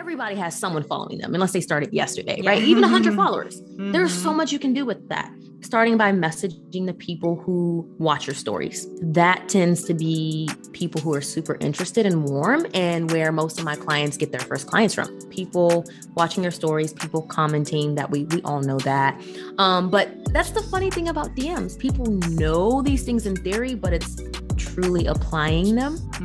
everybody has someone following them unless they started yesterday, yeah. right? Even 100 followers. Mm-hmm. There's so much you can do with that. Starting by messaging the people who watch your stories. That tends to be people who are super interested and warm, and where most of my clients get their first clients from. People watching your stories, people commenting that we we all know that. Um, but that's the funny thing about DMs. People know these things in theory, but it's truly applying them, mm-hmm.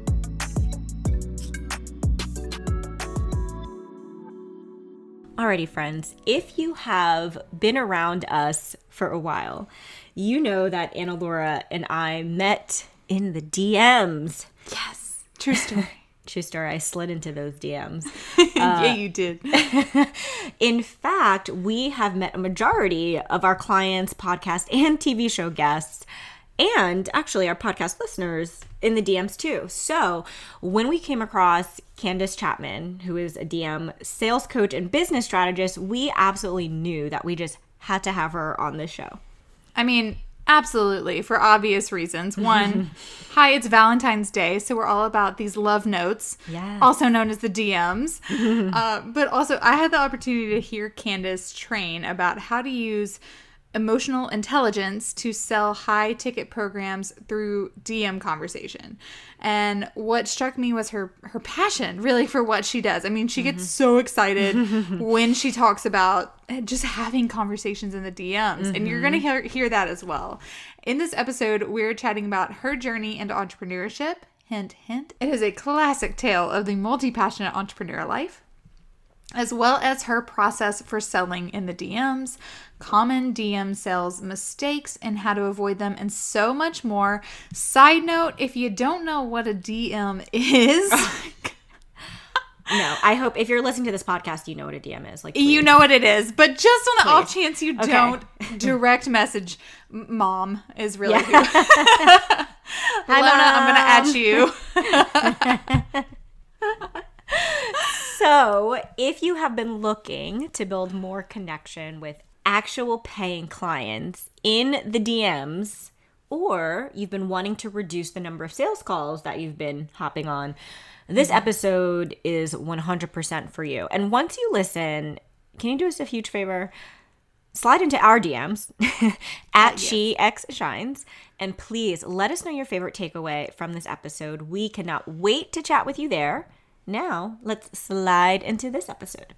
Alrighty, friends, if you have been around us for a while, you know that Anna Laura and I met in the DMs. Yes, true story. true story. I slid into those DMs. yeah, uh, you did. in fact, we have met a majority of our clients, podcast, and TV show guests and actually our podcast listeners in the DMs too. So when we came across Candace Chatman, who is a DM sales coach and business strategist, we absolutely knew that we just had to have her on this show. I mean, absolutely, for obvious reasons. One, hi, it's Valentine's Day, so we're all about these love notes, yes. also known as the DMs. uh, but also, I had the opportunity to hear Candace train about how to use emotional intelligence to sell high ticket programs through DM conversation. And what struck me was her her passion really for what she does. I mean, she gets mm-hmm. so excited when she talks about just having conversations in the DMs. Mm-hmm. And you're going to mm-hmm. hear, hear that as well. In this episode, we're chatting about her journey into entrepreneurship. Hint, hint. It is a classic tale of the multi passionate entrepreneur life as well as her process for selling in the DMs, common DM sales mistakes and how to avoid them, and so much more. Side note if you don't know what a DM is, no, I hope if you're listening to this podcast, you know what a DM is. Like please. you know what it is, but just on the please. off chance you okay. don't, direct message mom is really yeah. who. Hi, Mona. I'm gonna add you. So, if you have been looking to build more connection with actual paying clients in the DMs, or you've been wanting to reduce the number of sales calls that you've been hopping on, this mm-hmm. episode is 100% for you. And once you listen, can you do us a huge favor? Slide into our DMs at she x shines and please let us know your favorite takeaway from this episode. We cannot wait to chat with you there. Now, let's slide into this episode.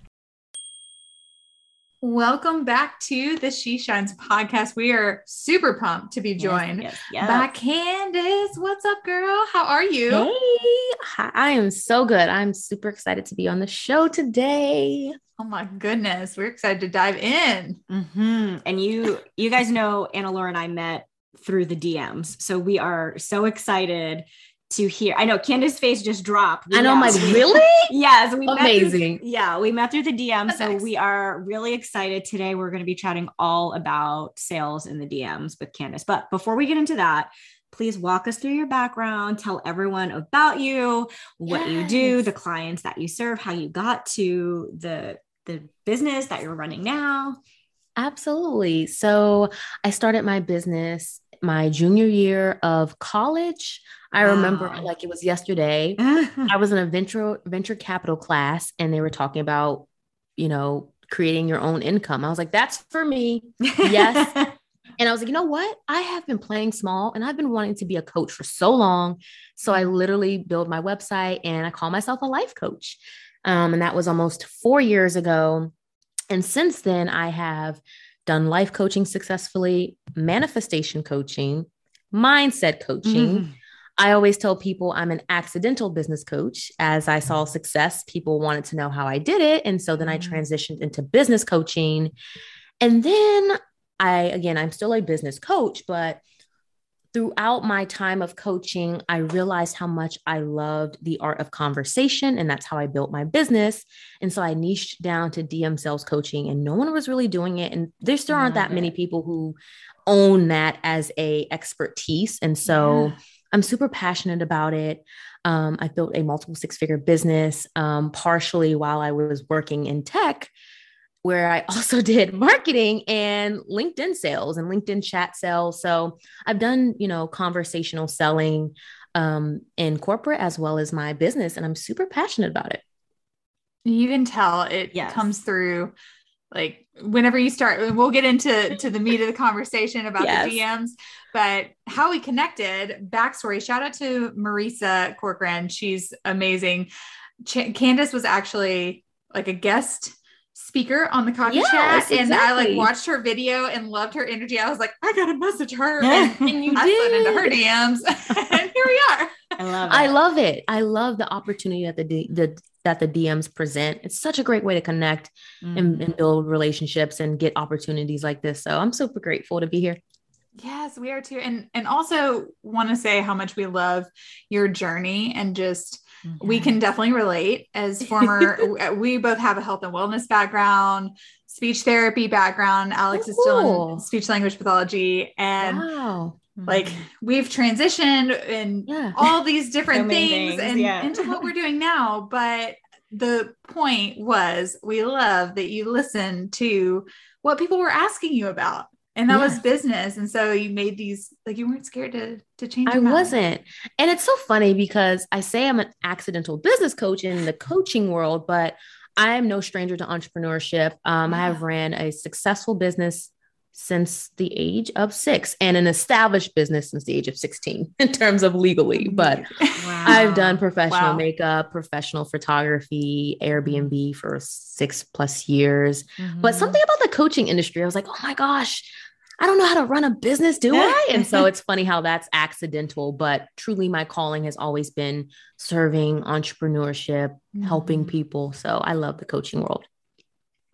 Welcome back to the She Shines podcast. We are super pumped to be joined yes, yes, yes. by Candace. What's up, girl? How are you? Hey, I am so good. I'm super excited to be on the show today. Oh my goodness, we're excited to dive in. Mm-hmm. And you, you guys know Anna Laura and I met through the DMs, so we are so excited to hear. I know Candace's face just dropped. We I know, I'm like, really? yes, we amazing. Through, yeah, we met through the DM, That's so nice. we are really excited today. We're going to be chatting all about sales in the DMs with Candace. But before we get into that, please walk us through your background. Tell everyone about you, what yes. you do, the clients that you serve, how you got to the the business that you're running now. Absolutely. So I started my business my junior year of college. I wow. remember like it was yesterday. I was in a venture venture capital class and they were talking about, you know, creating your own income. I was like, that's for me. Yes. and I was like, you know what? I have been playing small and I've been wanting to be a coach for so long. So I literally built my website and I call myself a life coach. Um, and that was almost four years ago. And since then, I have done life coaching successfully, manifestation coaching, mindset coaching. Mm. I always tell people I'm an accidental business coach. As I saw success, people wanted to know how I did it. And so then I mm-hmm. transitioned into business coaching. And then I, again, I'm still a business coach, but throughout my time of coaching, I realized how much I loved the art of conversation, and that's how I built my business. And so I niched down to DM sales coaching, and no one was really doing it. And there still aren't that many people who own that as a expertise. And so yeah. I'm super passionate about it. Um, I built a multiple six figure business, um, partially while I was working in tech where I also did marketing and LinkedIn sales and LinkedIn chat sales. So I've done, you know, conversational selling um, in corporate as well as my business, and I'm super passionate about it. You can tell it yes. comes through like whenever you start we'll get into to the meat of the conversation about yes. the dms but how we connected backstory shout out to marisa corcoran she's amazing Ch- candace was actually like a guest speaker on the coffee yes, chat exactly. and I like watched her video and loved her energy. I was like, I gotta message her. And, and you I did. into her DMs. and here we are. I love it. I love it. I love the opportunity that the, the that the DMs present. It's such a great way to connect mm-hmm. and, and build relationships and get opportunities like this. So I'm super grateful to be here. Yes, we are too. And and also want to say how much we love your journey and just Mm-hmm. We can definitely relate as former, we both have a health and wellness background, speech therapy background. Alex oh, is still in speech language pathology. And wow. like mm-hmm. we've transitioned in yeah. all these different so things, things, and yeah. into what we're doing now. But the point was we love that you listen to what people were asking you about and that yeah. was business and so you made these like you weren't scared to to change i wasn't and it's so funny because i say i'm an accidental business coach in the coaching world but i am no stranger to entrepreneurship um, yeah. i have ran a successful business since the age of six and an established business since the age of 16 in terms of legally but wow. i've done professional wow. makeup professional photography airbnb for six plus years mm-hmm. but something about the coaching industry i was like oh my gosh I don't know how to run a business, do I? And so it's funny how that's accidental, but truly my calling has always been serving entrepreneurship, mm-hmm. helping people. So I love the coaching world.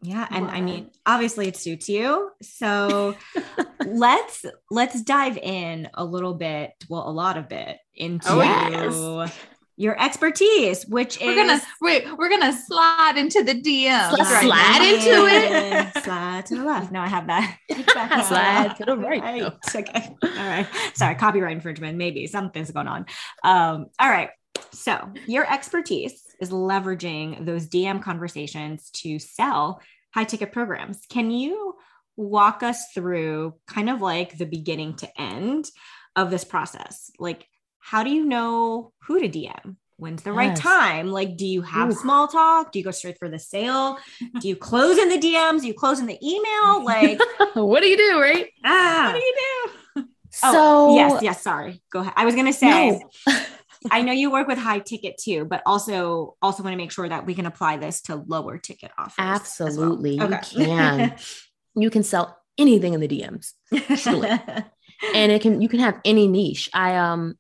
Yeah, and wow. I mean, obviously it suits you. So let's let's dive in a little bit, well, a lot of it into oh, yes your expertise, which we're is gonna wait, we're gonna slide into the DM. Slide, slide into it. slide to the left. No, I have that. slide to the right. right. No. Okay. All right. Sorry, copyright infringement. Maybe something's going on. Um, all right. So your expertise is leveraging those DM conversations to sell high ticket programs. Can you walk us through kind of like the beginning to end of this process? Like how do you know who to DM? When's the yes. right time? Like, do you have Ooh. small talk? Do you go straight for the sale? do you close in the DMs? Do you close in the email? Like, what do you do, right? Ah, what do you do? So, oh, yes, yes, sorry. Go ahead. I was going to say, no. I know you work with high ticket too, but also also want to make sure that we can apply this to lower ticket offers. Absolutely. Well. Okay. You can. you can sell anything in the DMs. Truly. and it can you can have any niche. I um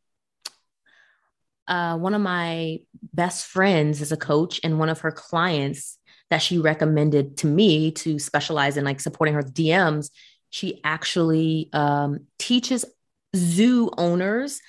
uh, one of my best friends is a coach, and one of her clients that she recommended to me to specialize in like supporting her DMs, she actually um, teaches zoo owners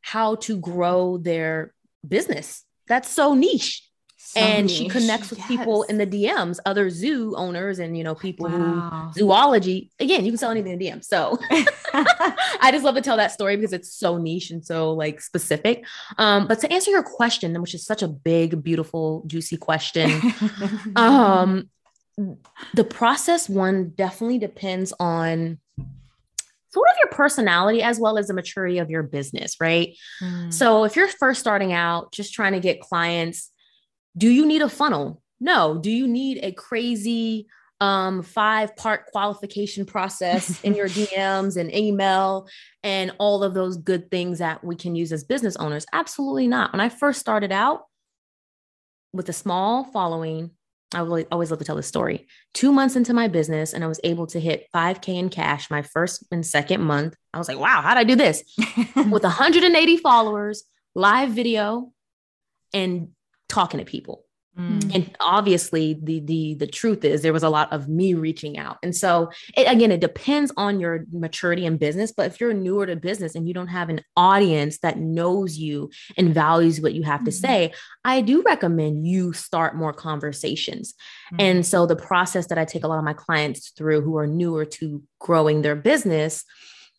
how to grow their business. That's so niche. So and niche. she connects with yes. people in the DMs, other zoo owners, and you know people wow. who zoology. Again, you can sell anything in DM. So I just love to tell that story because it's so niche and so like specific. Um, but to answer your question, which is such a big, beautiful, juicy question, um, the process one definitely depends on sort of your personality as well as the maturity of your business, right? Mm. So if you're first starting out, just trying to get clients do you need a funnel? No. Do you need a crazy um, five part qualification process in your DMs and email and all of those good things that we can use as business owners? Absolutely not. When I first started out with a small following, I always love to tell this story. Two months into my business, and I was able to hit 5K in cash my first and second month. I was like, wow, how'd I do this? with 180 followers, live video, and talking to people. Mm. And obviously the the the truth is there was a lot of me reaching out. And so it, again it depends on your maturity in business, but if you're newer to business and you don't have an audience that knows you and values what you have mm. to say, I do recommend you start more conversations. Mm. And so the process that I take a lot of my clients through who are newer to growing their business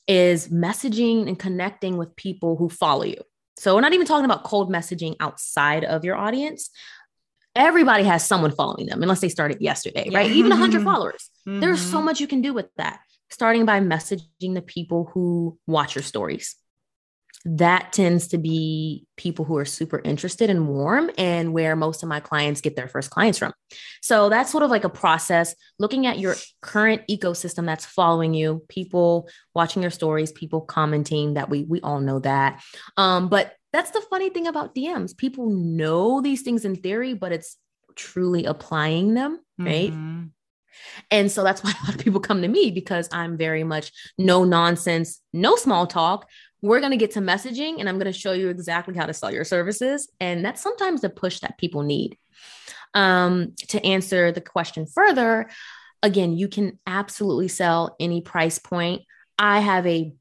is messaging and connecting with people who follow you. So we're not even talking about cold messaging outside of your audience. Everybody has someone following them unless they started yesterday, yeah. right? Even 100 followers. Mm-hmm. There's so much you can do with that. Starting by messaging the people who watch your stories that tends to be people who are super interested and warm and where most of my clients get their first clients from. So that's sort of like a process looking at your current ecosystem that's following you, people watching your stories, people commenting that we we all know that. Um, but that's the funny thing about DMs. People know these things in theory, but it's truly applying them, right? Mm-hmm. And so that's why a lot of people come to me because I'm very much no nonsense, no small talk, we're going to get to messaging and I'm going to show you exactly how to sell your services. And that's sometimes the push that people need. Um, to answer the question further, again, you can absolutely sell any price point. I have a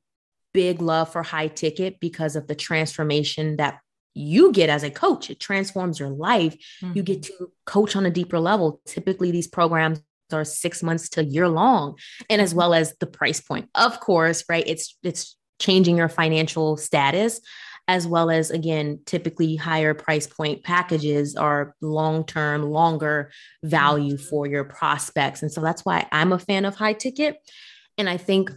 big love for high ticket because of the transformation that you get as a coach. It transforms your life. Mm-hmm. You get mm-hmm. to coach on a deeper level. Typically, these programs are six months to year long and as mm-hmm. well as the price point of course right it's it's changing your financial status as well as again typically higher price point packages are long term longer value mm-hmm. for your prospects and so that's why i'm a fan of high ticket and i think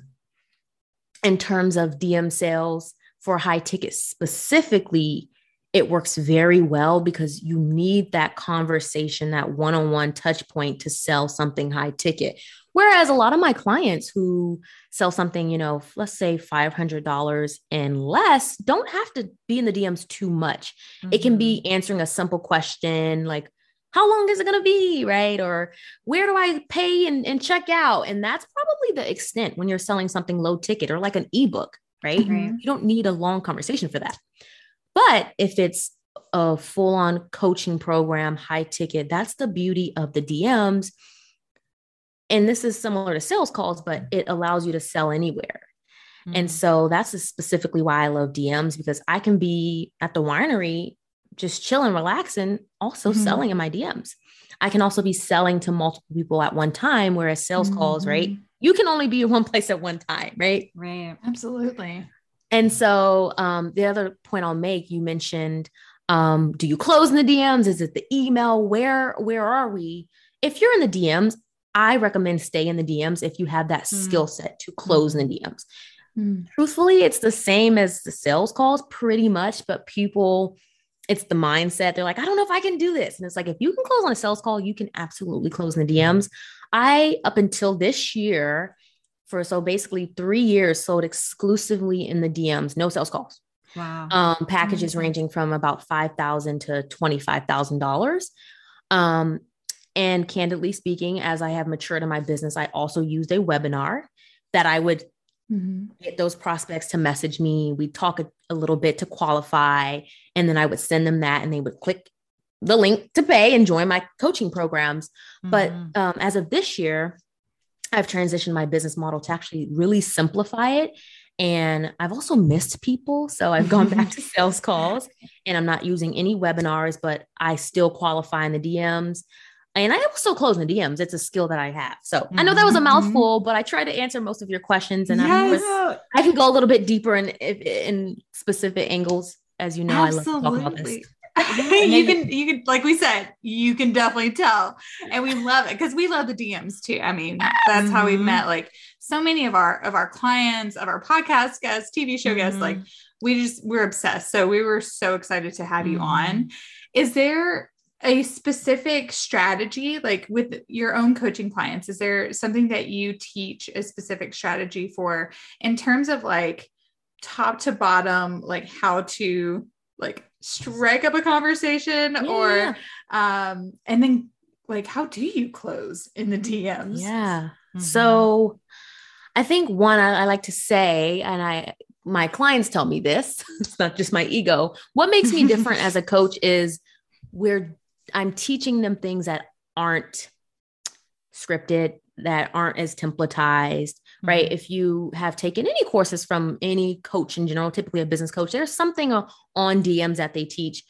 in terms of dm sales for high ticket specifically it works very well because you need that conversation that one-on-one touch point to sell something high ticket Whereas a lot of my clients who sell something, you know, let's say $500 and less, don't have to be in the DMs too much. Mm-hmm. It can be mm-hmm. answering a simple question like, how long is it going to be? Right. Or where do I pay and, and check out? And that's probably the extent when you're selling something low ticket or like an ebook, right? Mm-hmm. You don't need a long conversation for that. But if it's a full on coaching program, high ticket, that's the beauty of the DMs and this is similar to sales calls, but it allows you to sell anywhere. Mm-hmm. And so that's specifically why I love DMs because I can be at the winery just chilling, relaxing, also mm-hmm. selling in my DMs. I can also be selling to multiple people at one time, whereas sales mm-hmm. calls, right? Mm-hmm. You can only be in one place at one time, right? Right. Absolutely. And so um, the other point I'll make, you mentioned, um, do you close in the DMs? Is it the email? Where where are we? If you're in the DMs, I recommend stay in the DMs if you have that mm. skill set to close in the DMs. Mm. Truthfully, it's the same as the sales calls pretty much, but people, it's the mindset. They're like, I don't know if I can do this. And it's like, if you can close on a sales call, you can absolutely close in the DMs. I, up until this year, for so basically three years, sold exclusively in the DMs, no sales calls. Wow. Um, packages mm-hmm. ranging from about five thousand to twenty five thousand dollars. Um, and candidly speaking, as I have matured in my business, I also used a webinar that I would mm-hmm. get those prospects to message me. We talk a, a, little bit to qualify, and then I would send them that, and they would click the link to pay and join my coaching programs. Mm-hmm. But um, as of this year, I've transitioned my business model to actually really simplify it. And I've also missed people. So I've gone back to sales calls and I'm not using any webinars, but I still qualify in the DMs and I also close in DMs. It's a skill that I have. So mm-hmm. I know that was a mm-hmm. mouthful, but I try to answer most of your questions, and yes. I can go a little bit deeper in in specific angles. As you know, Absolutely. I love to talk about this. you can you can like we said you can definitely tell and we love it because we love the dms too i mean that's mm-hmm. how we met like so many of our of our clients of our podcast guests tv show guests mm-hmm. like we just we're obsessed so we were so excited to have you mm-hmm. on is there a specific strategy like with your own coaching clients is there something that you teach a specific strategy for in terms of like top to bottom like how to like strike up a conversation yeah. or um and then like how do you close in the DMs yeah mm-hmm. so I think one I, I like to say and I my clients tell me this it's not just my ego what makes me different as a coach is we're I'm teaching them things that aren't scripted, that aren't as templatized, mm-hmm. right? If you have taken any courses from any coach in general, typically a business coach, there's something on DMs that they teach.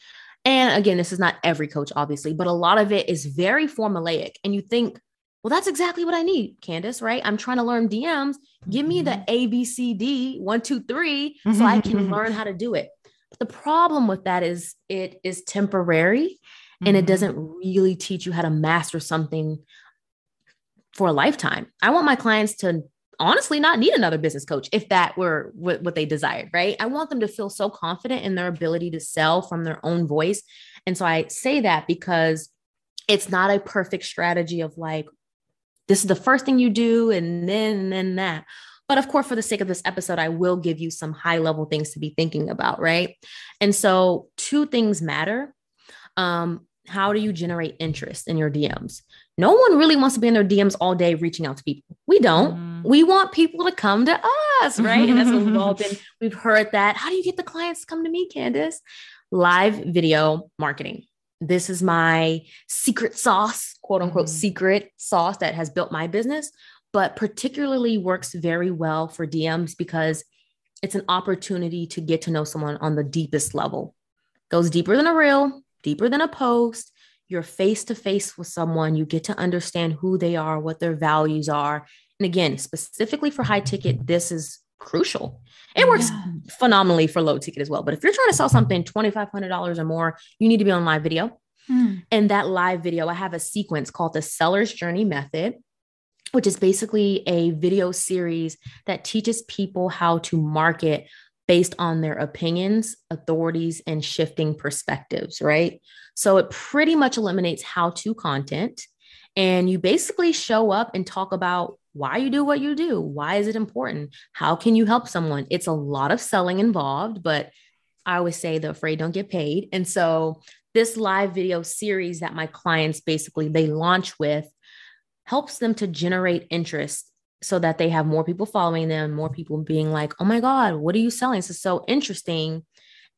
And again, this is not every coach, obviously, but a lot of it is very formulaic. And you think, well, that's exactly what I need, Candace, right? I'm trying to learn DMs. Give me the mm-hmm. A, B, C, D, one, two, three, so I can learn how to do it. But the problem with that is it is temporary and it mm-hmm. doesn't really teach you how to master something for a lifetime. I want my clients to honestly not need another business coach if that were what, what they desired, right? I want them to feel so confident in their ability to sell from their own voice. And so I say that because it's not a perfect strategy of like, this is the first thing you do and then and then that. But of course, for the sake of this episode, I will give you some high level things to be thinking about, right? And so, two things matter. Um, how do you generate interest in your DMs? No one really wants to be in their DMs all day reaching out to people. We don't. Mm. We want people to come to us, right? and that's what we've all been, we've heard that. How do you get the clients to come to me, Candace? Live video marketing. This is my secret sauce, quote unquote, mm. secret sauce that has built my business, but particularly works very well for DMs because it's an opportunity to get to know someone on the deepest level. Goes deeper than a reel, deeper than a post. You're face to face with someone. You get to understand who they are, what their values are. And again, specifically for high ticket, this is crucial. It works yeah. phenomenally for low ticket as well. But if you're trying to sell something $2,500 or more, you need to be on live video. Hmm. And that live video, I have a sequence called the Seller's Journey Method, which is basically a video series that teaches people how to market based on their opinions, authorities, and shifting perspectives, right? So it pretty much eliminates how to content. And you basically show up and talk about why you do what you do. Why is it important? How can you help someone? It's a lot of selling involved, but I always say the afraid don't get paid. And so this live video series that my clients basically they launch with helps them to generate interest so that they have more people following them, more people being like, oh my God, what are you selling? This is so interesting.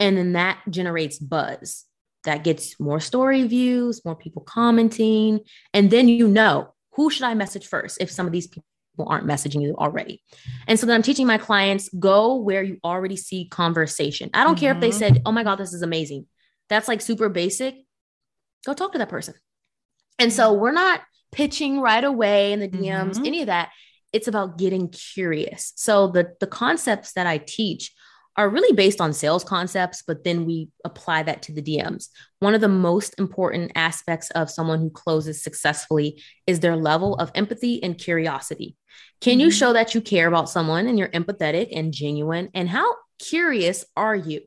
And then that generates buzz that gets more story views, more people commenting. And then you know who should I message first if some of these people aren't messaging you already. And so then I'm teaching my clients go where you already see conversation. I don't mm-hmm. care if they mm-hmm. said, oh my God, this is amazing. That's like super basic. Go talk to that person. And so we're not pitching right away in the DMs, mm-hmm. any of that it's about getting curious. So the the concepts that I teach are really based on sales concepts, but then we apply that to the DMs. One of the most important aspects of someone who closes successfully is their level of empathy and curiosity. Can you mm-hmm. show that you care about someone and you're empathetic and genuine? And how curious are you?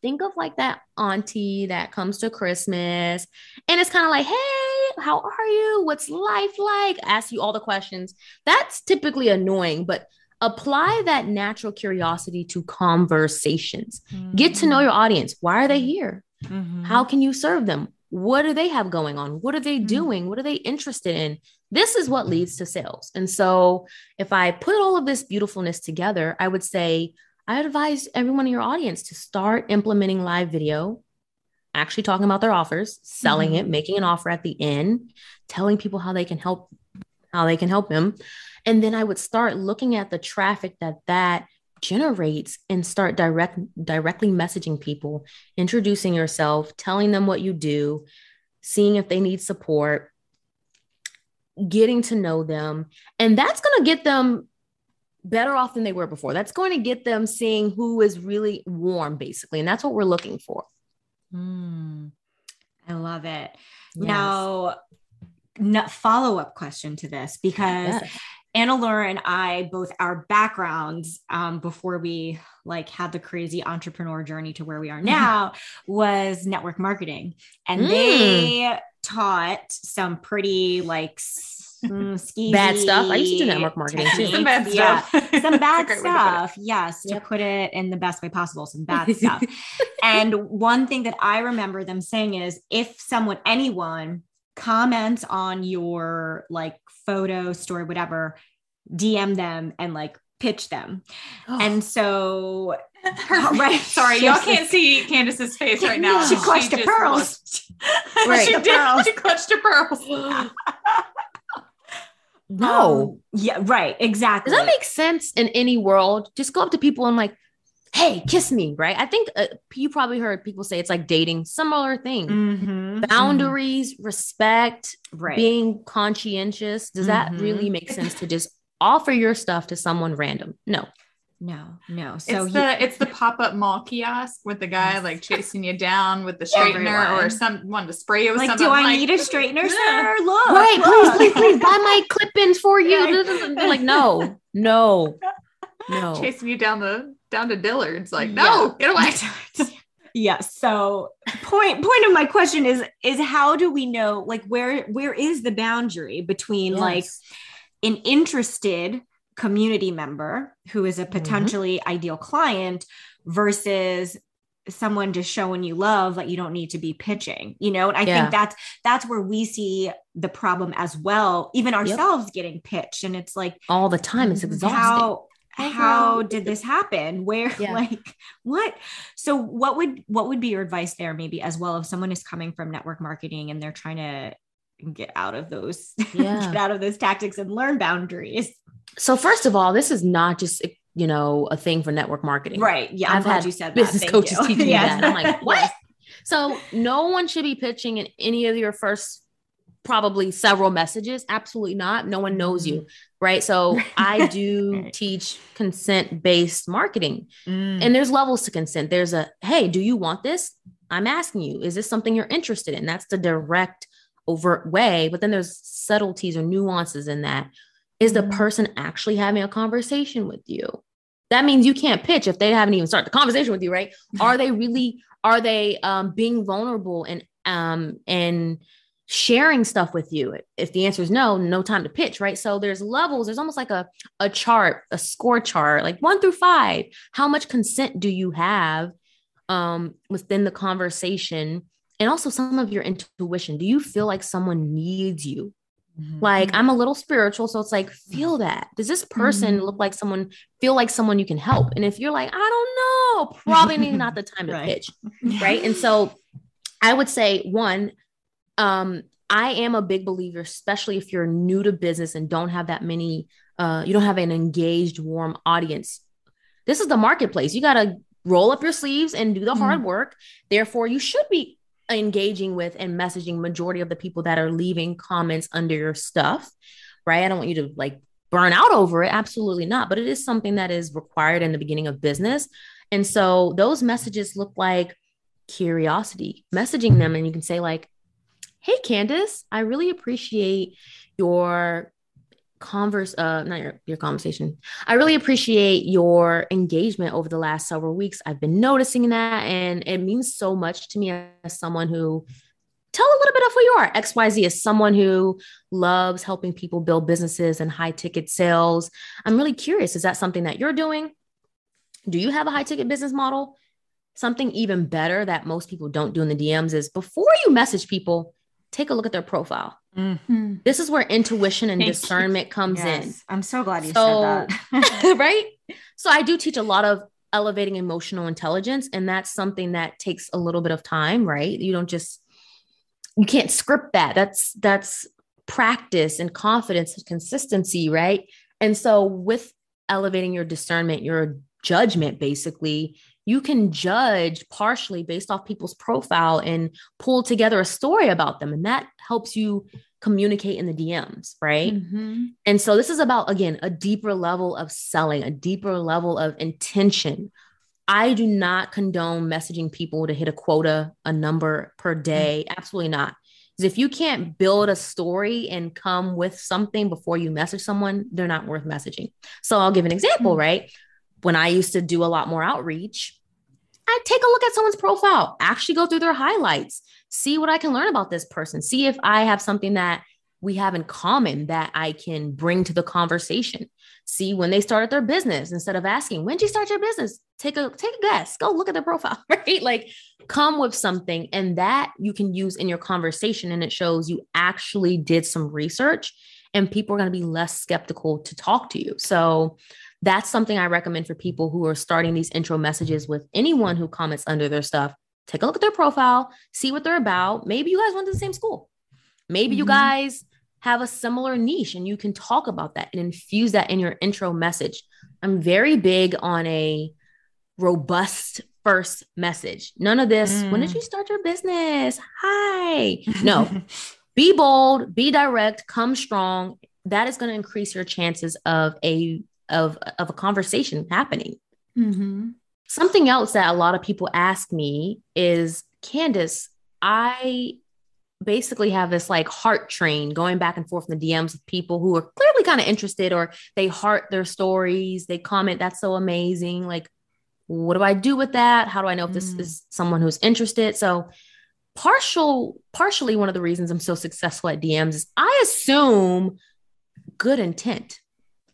Think of like that auntie that comes to Christmas and it's kind of like, hey, how are you? What's life like? Ask you all the questions. That's typically annoying, but apply that natural curiosity to conversations. Mm-hmm. Get to know your audience. Why are they here? Mm-hmm. How can you serve them? What do they have going on? What are they mm-hmm. doing? What are they interested in? This is what leads to sales. And so, if I put all of this beautifulness together, I would say I advise everyone in your audience to start implementing live video actually talking about their offers, selling mm-hmm. it, making an offer at the end, telling people how they can help how they can help them. And then I would start looking at the traffic that that generates and start direct directly messaging people, introducing yourself, telling them what you do, seeing if they need support, getting to know them. And that's going to get them better off than they were before. That's going to get them seeing who is really warm basically. And that's what we're looking for. Mm, I love it. Yes. Now, no, follow up question to this because yes. Anna Laura and I both our backgrounds um, before we like had the crazy entrepreneur journey to where we are now was network marketing, and mm. they taught some pretty like mm, bad stuff. I used to do network marketing too. Some bad stuff. Yeah. Some bad stuff. Yes, yep. to put it in the best way possible. Some bad stuff. and one thing that I remember them saying is if someone, anyone comments on your like photo story, whatever, DM them and like pitch them. Oh. And so right. Sorry, y'all can't see Candace's face right now. She clutched she her pearls. right. She did. She clutched her pearls. no. Um, yeah, right. Exactly. Does that make sense in any world? Just go up to people and like, hey, kiss me, right? I think uh, you probably heard people say it's like dating, similar thing. Mm-hmm. Boundaries, mm-hmm. respect, right. being conscientious. Does mm-hmm. that really make sense to just offer your stuff to someone random? No. No, no. So it's the it's the pop up mall kiosk with the guy like chasing you down with the straightener Everyone. or someone to spray you with like, something. Do I like, need a straightener, sir? Look, right? Look. Please, please, please buy my clip-ins for you. They're like, no, no, no. Chasing you down the down to Dillard's, like, no, yeah. get away. yes. So point point of my question is is how do we know like where where is the boundary between yes. like an interested community member who is a mm-hmm. potentially mm-hmm. ideal client versus someone just showing you love that you don't need to be pitching you know and i yeah. think that's that's where we see the problem as well even ourselves yep. getting pitched and it's like all the time it's exhausting how how did this happen where yeah. like what so what would what would be your advice there maybe as well if someone is coming from network marketing and they're trying to get out of those yeah. get out of those tactics and learn boundaries so first of all, this is not just you know a thing for network marketing. Right. Yeah. I've had you said that business Thank coaches you. teaching yes. me that. I'm like, what? so no one should be pitching in any of your first probably several messages. Absolutely not. No one knows you. Mm. Right. So I do right. teach consent based marketing. Mm. And there's levels to consent. There's a, hey, do you want this? I'm asking you, is this something you're interested in? That's the direct, overt way. But then there's subtleties or nuances in that is the mm-hmm. person actually having a conversation with you? That means you can't pitch if they haven't even started the conversation with you, right? Are they really, are they um, being vulnerable and um and sharing stuff with you? If the answer is no, no time to pitch, right? So there's levels, there's almost like a, a chart, a score chart, like one through five. How much consent do you have um within the conversation? And also some of your intuition. Do you feel like someone needs you? Mm-hmm. Like I'm a little spiritual, so it's like feel that. Does this person mm-hmm. look like someone feel like someone you can help? And if you're like, I don't know, probably not the time to right. pitch, right? And so I would say one, um, I am a big believer, especially if you're new to business and don't have that many, uh, you don't have an engaged, warm audience. This is the marketplace. You got to roll up your sleeves and do the hard mm-hmm. work. Therefore, you should be engaging with and messaging majority of the people that are leaving comments under your stuff right? I don't want you to like burn out over it. Absolutely not. But it is something that is required in the beginning of business. And so those messages look like curiosity messaging them and you can say like hey candace i really appreciate your converse uh not your, your conversation. I really appreciate your engagement over the last several weeks. I've been noticing that and it means so much to me as someone who tell a little bit of who you are. Xyz is someone who loves helping people build businesses and high ticket sales. I'm really curious is that something that you're doing? Do you have a high ticket business model? Something even better that most people don't do in the dms is before you message people take a look at their profile Mm-hmm. This is where intuition and Thank discernment you. comes yes. in. I'm so glad you so, said that. right? So I do teach a lot of elevating emotional intelligence and that's something that takes a little bit of time, right? You don't just you can't script that. That's that's practice and confidence and consistency, right? And so with elevating your discernment, your judgment basically, you can judge partially based off people's profile and pull together a story about them. And that helps you communicate in the DMs, right? Mm-hmm. And so this is about, again, a deeper level of selling, a deeper level of intention. I do not condone messaging people to hit a quota, a number per day. Mm-hmm. Absolutely not. Because if you can't build a story and come with something before you message someone, they're not worth messaging. So I'll give an example, mm-hmm. right? When I used to do a lot more outreach, I'd take a look at someone's profile, actually go through their highlights, see what I can learn about this person, see if I have something that we have in common that I can bring to the conversation. See when they started their business instead of asking, when did you start your business? Take a take a guess. Go look at their profile, right? Like come with something and that you can use in your conversation and it shows you actually did some research and people are going to be less skeptical to talk to you. So that's something I recommend for people who are starting these intro messages with anyone who comments under their stuff. Take a look at their profile, see what they're about. Maybe you guys went to the same school. Maybe mm-hmm. you guys have a similar niche and you can talk about that and infuse that in your intro message. I'm very big on a robust first message. None of this, mm. when did mm. you start your business? Hi. No, be bold, be direct, come strong. That is going to increase your chances of a of of a conversation happening. Mm-hmm. Something else that a lot of people ask me is, Candace, I basically have this like heart train going back and forth in the DMs with people who are clearly kind of interested or they heart their stories, they comment, that's so amazing. Like, what do I do with that? How do I know if this mm. is someone who's interested? So partial partially one of the reasons I'm so successful at DMs is I assume good intent.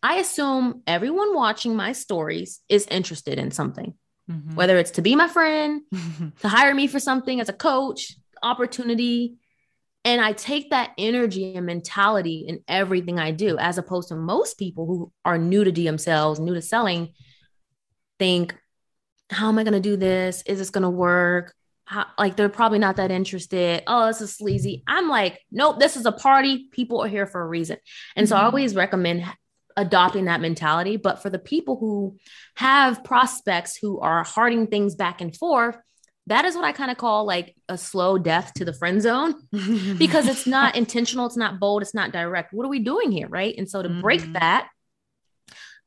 I assume everyone watching my stories is interested in something. Mm-hmm. Whether it's to be my friend, to hire me for something as a coach, opportunity, and I take that energy and mentality in everything I do, as opposed to most people who are new to DM sales, new to selling, think, how am I going to do this? Is this going to work? How, like they're probably not that interested. Oh, this is sleazy. I'm like, nope, this is a party. People are here for a reason. And mm-hmm. so I mm-hmm. always recommend adopting that mentality. But for the people who have prospects who are hearting things back and forth, that is what I kind of call like a slow death to the friend zone because it's not intentional, it's not bold, it's not direct. What are we doing here? Right. And so to break mm-hmm. that,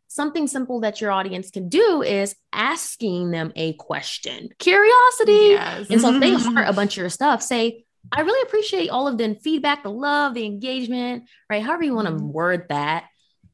something simple that your audience can do is asking them a question, curiosity. Yes. And so if they heart a bunch of your stuff, say, I really appreciate all of the feedback, the love, the engagement, right? However you want to mm-hmm. word that.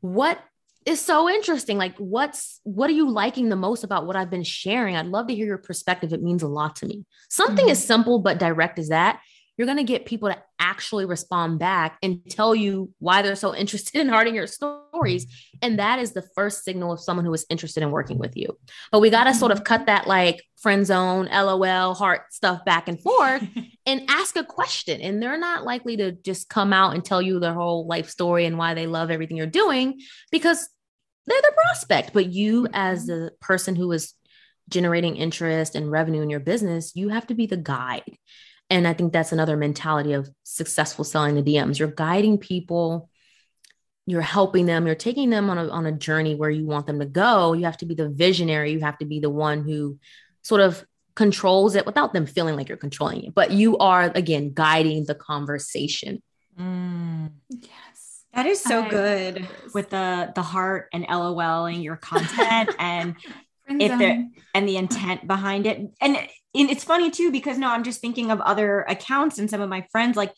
What is so interesting? Like, what's what are you liking the most about what I've been sharing? I'd love to hear your perspective. It means a lot to me. Something mm-hmm. as simple but direct as that you're going to get people to actually respond back and tell you why they're so interested in hearting your stories. And that is the first signal of someone who is interested in working with you. But we got to sort of mm-hmm. cut that like friend zone, LOL, heart stuff back and forth and ask a question. And they're not likely to just come out and tell you their whole life story and why they love everything you're doing because they're the prospect. But you, as mm-hmm. the person who is generating interest and revenue in your business, you have to be the guide. And I think that's another mentality of successful selling the DMs. You're guiding people, you're helping them, you're taking them on a, on a journey where you want them to go. You have to be the visionary, you have to be the one who sort of controls it without them feeling like you're controlling it. But you are, again, guiding the conversation. Mm. Yes. That is so I, good with the the heart and LOLing your content and if there and the intent behind it and, and it's funny too because no i'm just thinking of other accounts and some of my friends like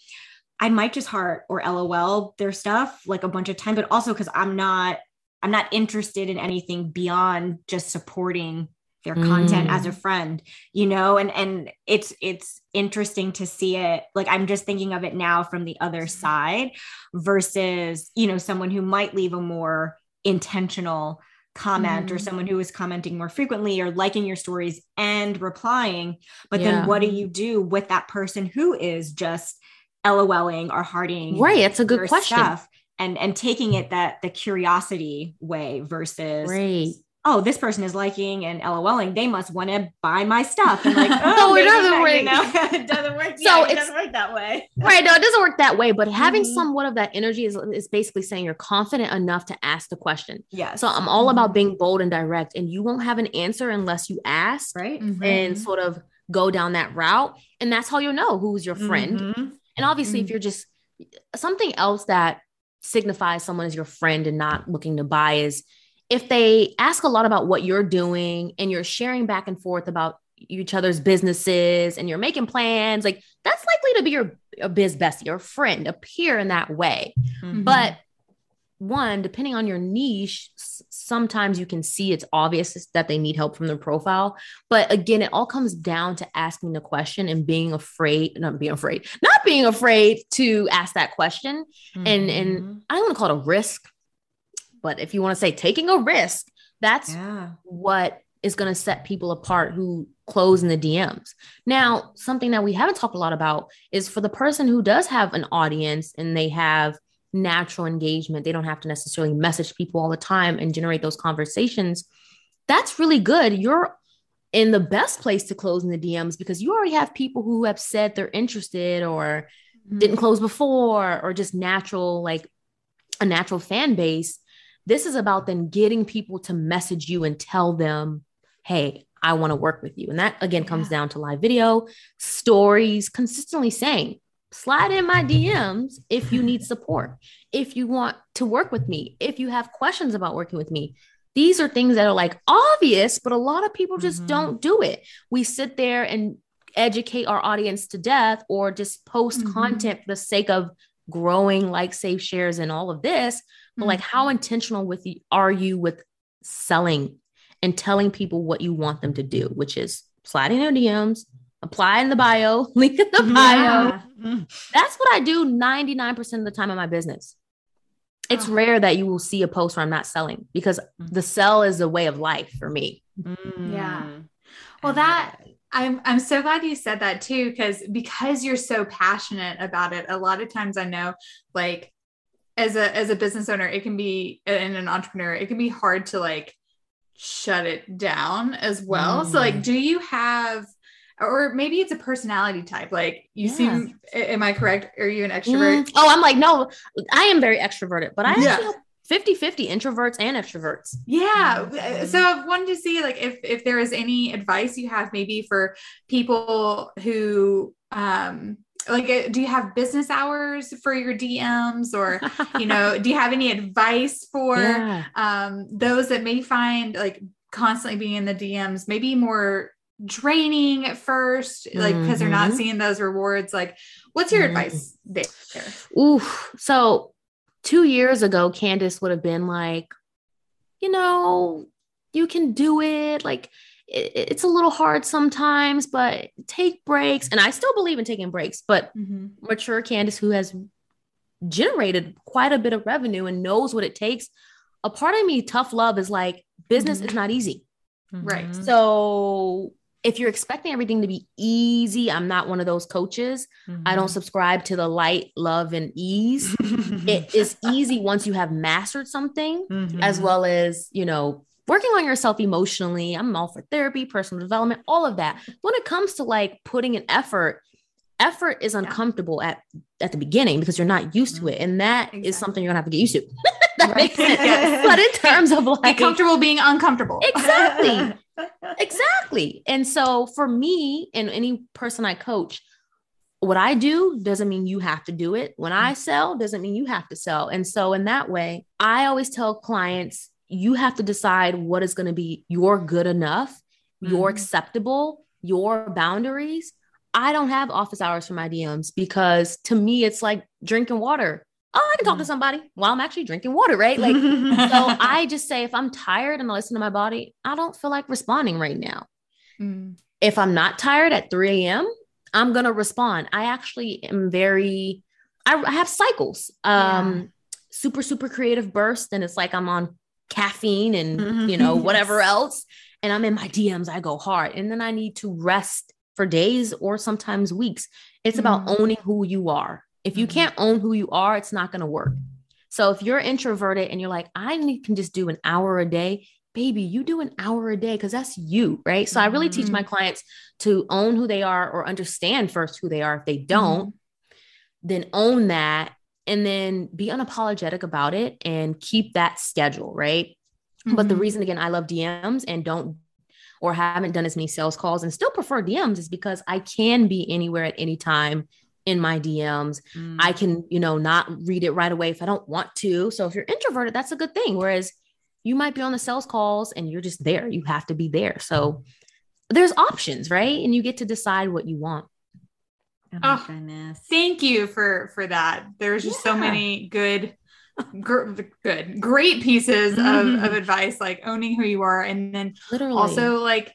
i might just heart or lol their stuff like a bunch of time but also because i'm not i'm not interested in anything beyond just supporting their content mm. as a mm. friend you know and and it's it's interesting to see it like i'm just thinking of it now from the other side versus you know someone who might leave a more intentional comment mm. or someone who is commenting more frequently or liking your stories and replying. But yeah. then what do you do with that person who is just LOLing or hearting? Right. It's a good question. and and taking it that the curiosity way versus right oh, this person is liking and LOLing, they must want to buy my stuff. I'm like, oh, no, it doesn't work. You know? it doesn't work. So yeah, it doesn't work that way. right. No, it doesn't work that way. But having mm-hmm. somewhat of that energy is, is basically saying you're confident enough to ask the question. Yeah. So I'm all about mm-hmm. being bold and direct, and you won't have an answer unless you ask. Right. Mm-hmm. And sort of go down that route. And that's how you'll know who's your friend. Mm-hmm. And obviously, if mm-hmm. you're just something else that signifies someone is your friend and not looking to buy is if they ask a lot about what you're doing and you're sharing back and forth about each other's businesses and you're making plans, like that's likely to be your a biz bestie or friend appear in that way. Mm-hmm. But one, depending on your niche, sometimes you can see it's obvious that they need help from their profile. But again, it all comes down to asking the question and being afraid, not being afraid, not being afraid to ask that question. Mm-hmm. And and I don't want to call it a risk but if you want to say taking a risk, that's yeah. what is going to set people apart who close in the DMs. Now, something that we haven't talked a lot about is for the person who does have an audience and they have natural engagement. They don't have to necessarily message people all the time and generate those conversations. That's really good. You're in the best place to close in the DMs because you already have people who have said they're interested or mm-hmm. didn't close before or just natural, like a natural fan base. This is about then getting people to message you and tell them, hey, I want to work with you. And that again comes yeah. down to live video, stories, consistently saying, slide in my DMs if you need support, if you want to work with me, if you have questions about working with me. These are things that are like obvious, but a lot of people just mm-hmm. don't do it. We sit there and educate our audience to death or just post mm-hmm. content for the sake of growing like save shares and all of this but mm-hmm. like how mm-hmm. intentional with you are you with selling and telling people what you want them to do which is sliding their dms apply in the bio link in the bio yeah. that's what i do 99% of the time in my business it's oh. rare that you will see a post where i'm not selling because mm. the sell is a way of life for me mm. yeah well that I'm I'm so glad you said that too because because you're so passionate about it. A lot of times I know like as a as a business owner it can be and an entrepreneur it can be hard to like shut it down as well. Mm. So like mm. do you have or maybe it's a personality type like you yeah. seem am I correct are you an extrovert? Mm. Oh, I'm like no, I am very extroverted, but I yeah. actually 50 50 introverts and extroverts yeah mm-hmm. so i wanted to see like if if there is any advice you have maybe for people who um like uh, do you have business hours for your dms or you know do you have any advice for yeah. um those that may find like constantly being in the dms maybe more draining at first like because mm-hmm. they're not mm-hmm. seeing those rewards like what's your mm-hmm. advice there Ooh, so two years ago, Candace would have been like, you know, you can do it. Like, it, it's a little hard sometimes, but take breaks. And I still believe in taking breaks, but mm-hmm. mature Candace, who has generated quite a bit of revenue and knows what it takes. A part of me, tough love, is like, business mm-hmm. is not easy. Right. So if you're expecting everything to be easy, I'm not one of those coaches. Mm-hmm. I don't mm-hmm. subscribe to the light, love, and ease. it is easy once you have mastered something, mm-hmm. as well as, you know, working on yourself emotionally. I'm all for therapy, personal development, all of that. When it comes to like putting an effort, effort is uncomfortable yeah. at at the beginning because you're not used to it. And that exactly. is something you're gonna have to get used to. That right. makes sense. but in terms of like be comfortable being uncomfortable. Exactly exactly. And so for me and any person I coach, what I do doesn't mean you have to do it. When I sell doesn't mean you have to sell. And so in that way, I always tell clients you have to decide what is going to be your good enough, mm-hmm. your acceptable, your boundaries. I don't have office hours for my DMs because to me it's like drinking water oh, I can talk to somebody while I'm actually drinking water, right? Like, so I just say, if I'm tired and I listen to my body, I don't feel like responding right now. Mm. If I'm not tired at 3 a.m., I'm going to respond. I actually am very, I, I have cycles, um, yeah. super, super creative burst. And it's like I'm on caffeine and, you know, whatever else. And I'm in my DMs, I go hard. And then I need to rest for days or sometimes weeks. It's mm. about owning who you are if you mm-hmm. can't own who you are, it's not going to work. So if you're introverted and you're like, I can just do an hour a day, baby, you do an hour a day because that's you, right? So. I really teach my mm-hmm. clients to own who they are or understand first who they are. If they don't, mm-hmm. then own that and then be unapologetic about it and keep that schedule, right? Mm-hmm. But the mm-hmm. reason, again, I love DMs and don't or haven't done as many sales calls and still prefer DMs is because I can be anywhere at any time in my DMs. Mm. I can, you know, not read it right away if I don't want to. So if you're introverted, that's a good thing. Whereas you might be on the sales calls and you're just there. You have to be there. So there's options, right? And you get to decide what you want. Oh, oh goodness. Thank you for for that. There's just yeah. so many good gr- good great pieces mm-hmm. of, of advice like owning who you are and then Literally. also like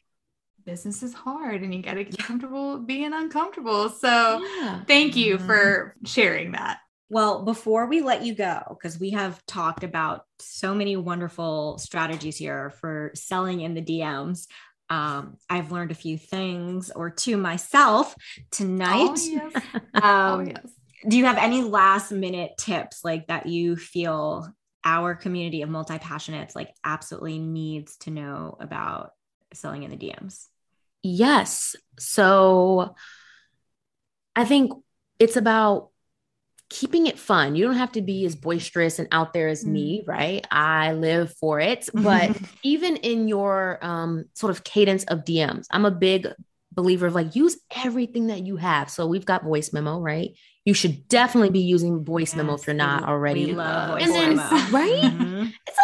business is hard and you got to get comfortable being uncomfortable. So yeah. thank you mm-hmm. for sharing that. Well, before we let you go, because we have talked about so many wonderful strategies here for selling in the DMs, um, I've learned a few things or two myself tonight. Oh, yes. um, oh, yes. do you have any last minute tips like that you feel our community of multi passionates like absolutely needs to know about selling in the DMs? Yes. So I think it's about keeping it fun. You don't have to be as boisterous and out there as mm. me, right? I live for it. But even in your um, sort of cadence of DMs, I'm a big believer of like use everything that you have. So we've got voice memo, right? You should definitely be using voice yes, memo if you're not already. We love voice and then, memo. right? Mm-hmm. It's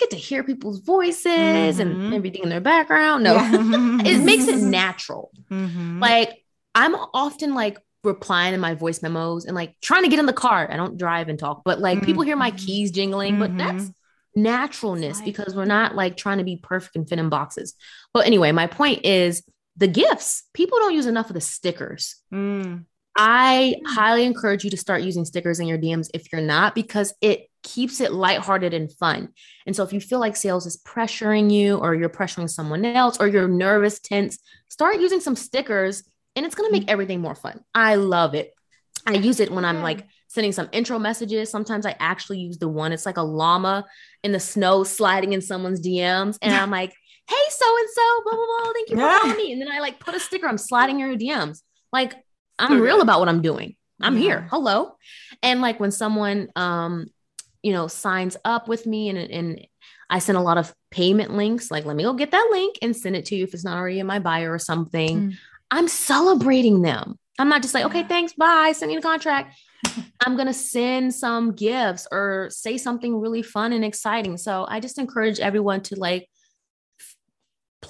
get to hear people's voices mm-hmm. and everything in their background. No, yeah. it makes it natural. Mm-hmm. Like I'm often like replying in my voice memos and like trying to get in the car. I don't drive and talk, but like people hear my mm-hmm. keys jingling, but that's mm-hmm. naturalness because we're not like trying to be perfect and fit in boxes. But anyway, my point is the gifts. People don't use enough of the stickers. Mm. I highly encourage you to start using stickers in your DMs if you're not, because it keeps it lighthearted and fun. And so if you feel like sales is pressuring you or you're pressuring someone else or you're nervous, tense, start using some stickers and it's going to make mm. everything more fun. I love it. I use it when I'm like sending some intro messages. Sometimes I actually use the one, it's like a llama in the snow sliding in someone's DMs. And I'm like, hey, so and so, blah, blah, blah. Thank you for having me. And then I like put a sticker, I'm sliding your DMs. Like, I'm okay. real about what I'm doing. I'm yeah. here. Hello. And like when someone um, you know, signs up with me and and I send a lot of payment links, like let me go get that link and send it to you if it's not already in my bio or something. Mm. I'm celebrating them. I'm not just like, okay, thanks, bye, send me the contract. I'm going to send some gifts or say something really fun and exciting. So I just encourage everyone to like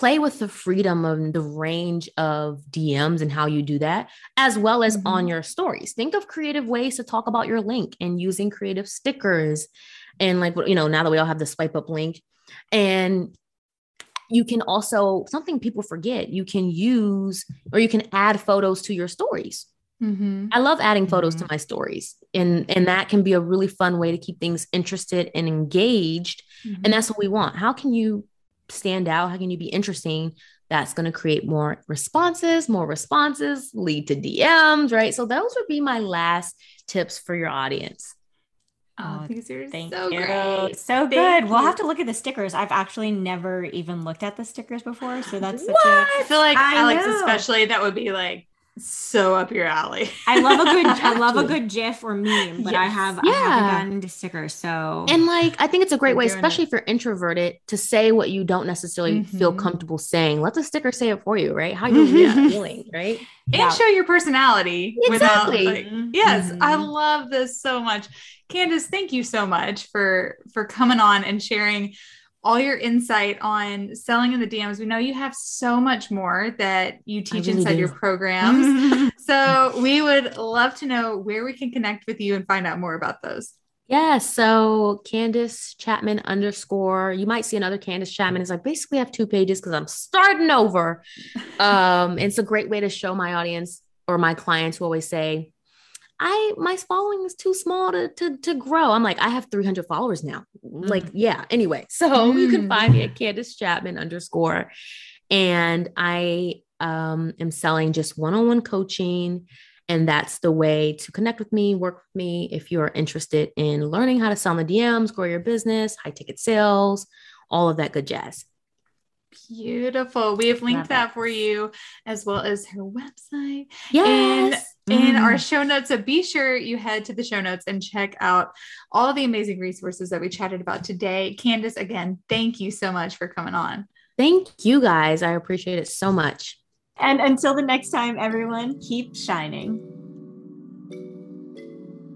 play with the freedom of the range of DMs and how you do that, as well as mm-hmm. on your stories. Think of creative ways to talk about your link and using creative stickers. And like, you know, now that we all have the swipe up link, and you can also, something people forget, you can use or you can add photos to your stories. Mm-hmm. I love adding photos mm-hmm. to my stories, and and that can be a really fun way to keep things interested and engaged. Mm-hmm. And that's what we want. How can you stand out? How can you be interesting? That's going to create more responses, more responses lead to DMs, right? So those would be my last tips for your audience. Oh, oh these are thank so you. great. So thank good. You. We'll have to look at the stickers. I've actually never even looked at the stickers before. So that's such what? a I feel like I Alex, know. especially, that would be like so up your alley. I love a good I love a good GIF or meme, but yes. I have yeah. I haven't gotten into stickers. So and like I think it's a great way, especially it. if you're introverted, to say what you don't necessarily mm-hmm. feel comfortable saying. Let the sticker say it for you, right? How you're mm-hmm. feeling, right? And yeah. show your personality exactly. without like, yes, mm-hmm. I love this so much. Candace, thank you so much for for coming on and sharing all your insight on selling in the DMs. We know you have so much more that you teach really inside do. your programs. so we would love to know where we can connect with you and find out more about those. Yeah, so Candace Chatman underscore. You might see another Candace Chatman. It's like basically I have two pages because I'm starting over. Um, it's a great way to show my audience or my clients who always say, I my following is too small to to to grow. I'm like, I have 300 followers now. Mm. Like, yeah. Anyway, so mm. you can find me at Candace Chatman underscore, and I um am selling just one-on-one coaching. And that's the way to connect with me, work with me if you're interested in learning how to sell in the DMs, grow your business, high ticket sales, all of that good jazz. Beautiful. We have linked Love that it. for you as well as her website. Yes. In, in our mm. show notes. So be sure you head to the show notes and check out all the amazing resources that we chatted about today. Candace, again, thank you so much for coming on. Thank you guys. I appreciate it so much. And until the next time, everyone, keep shining.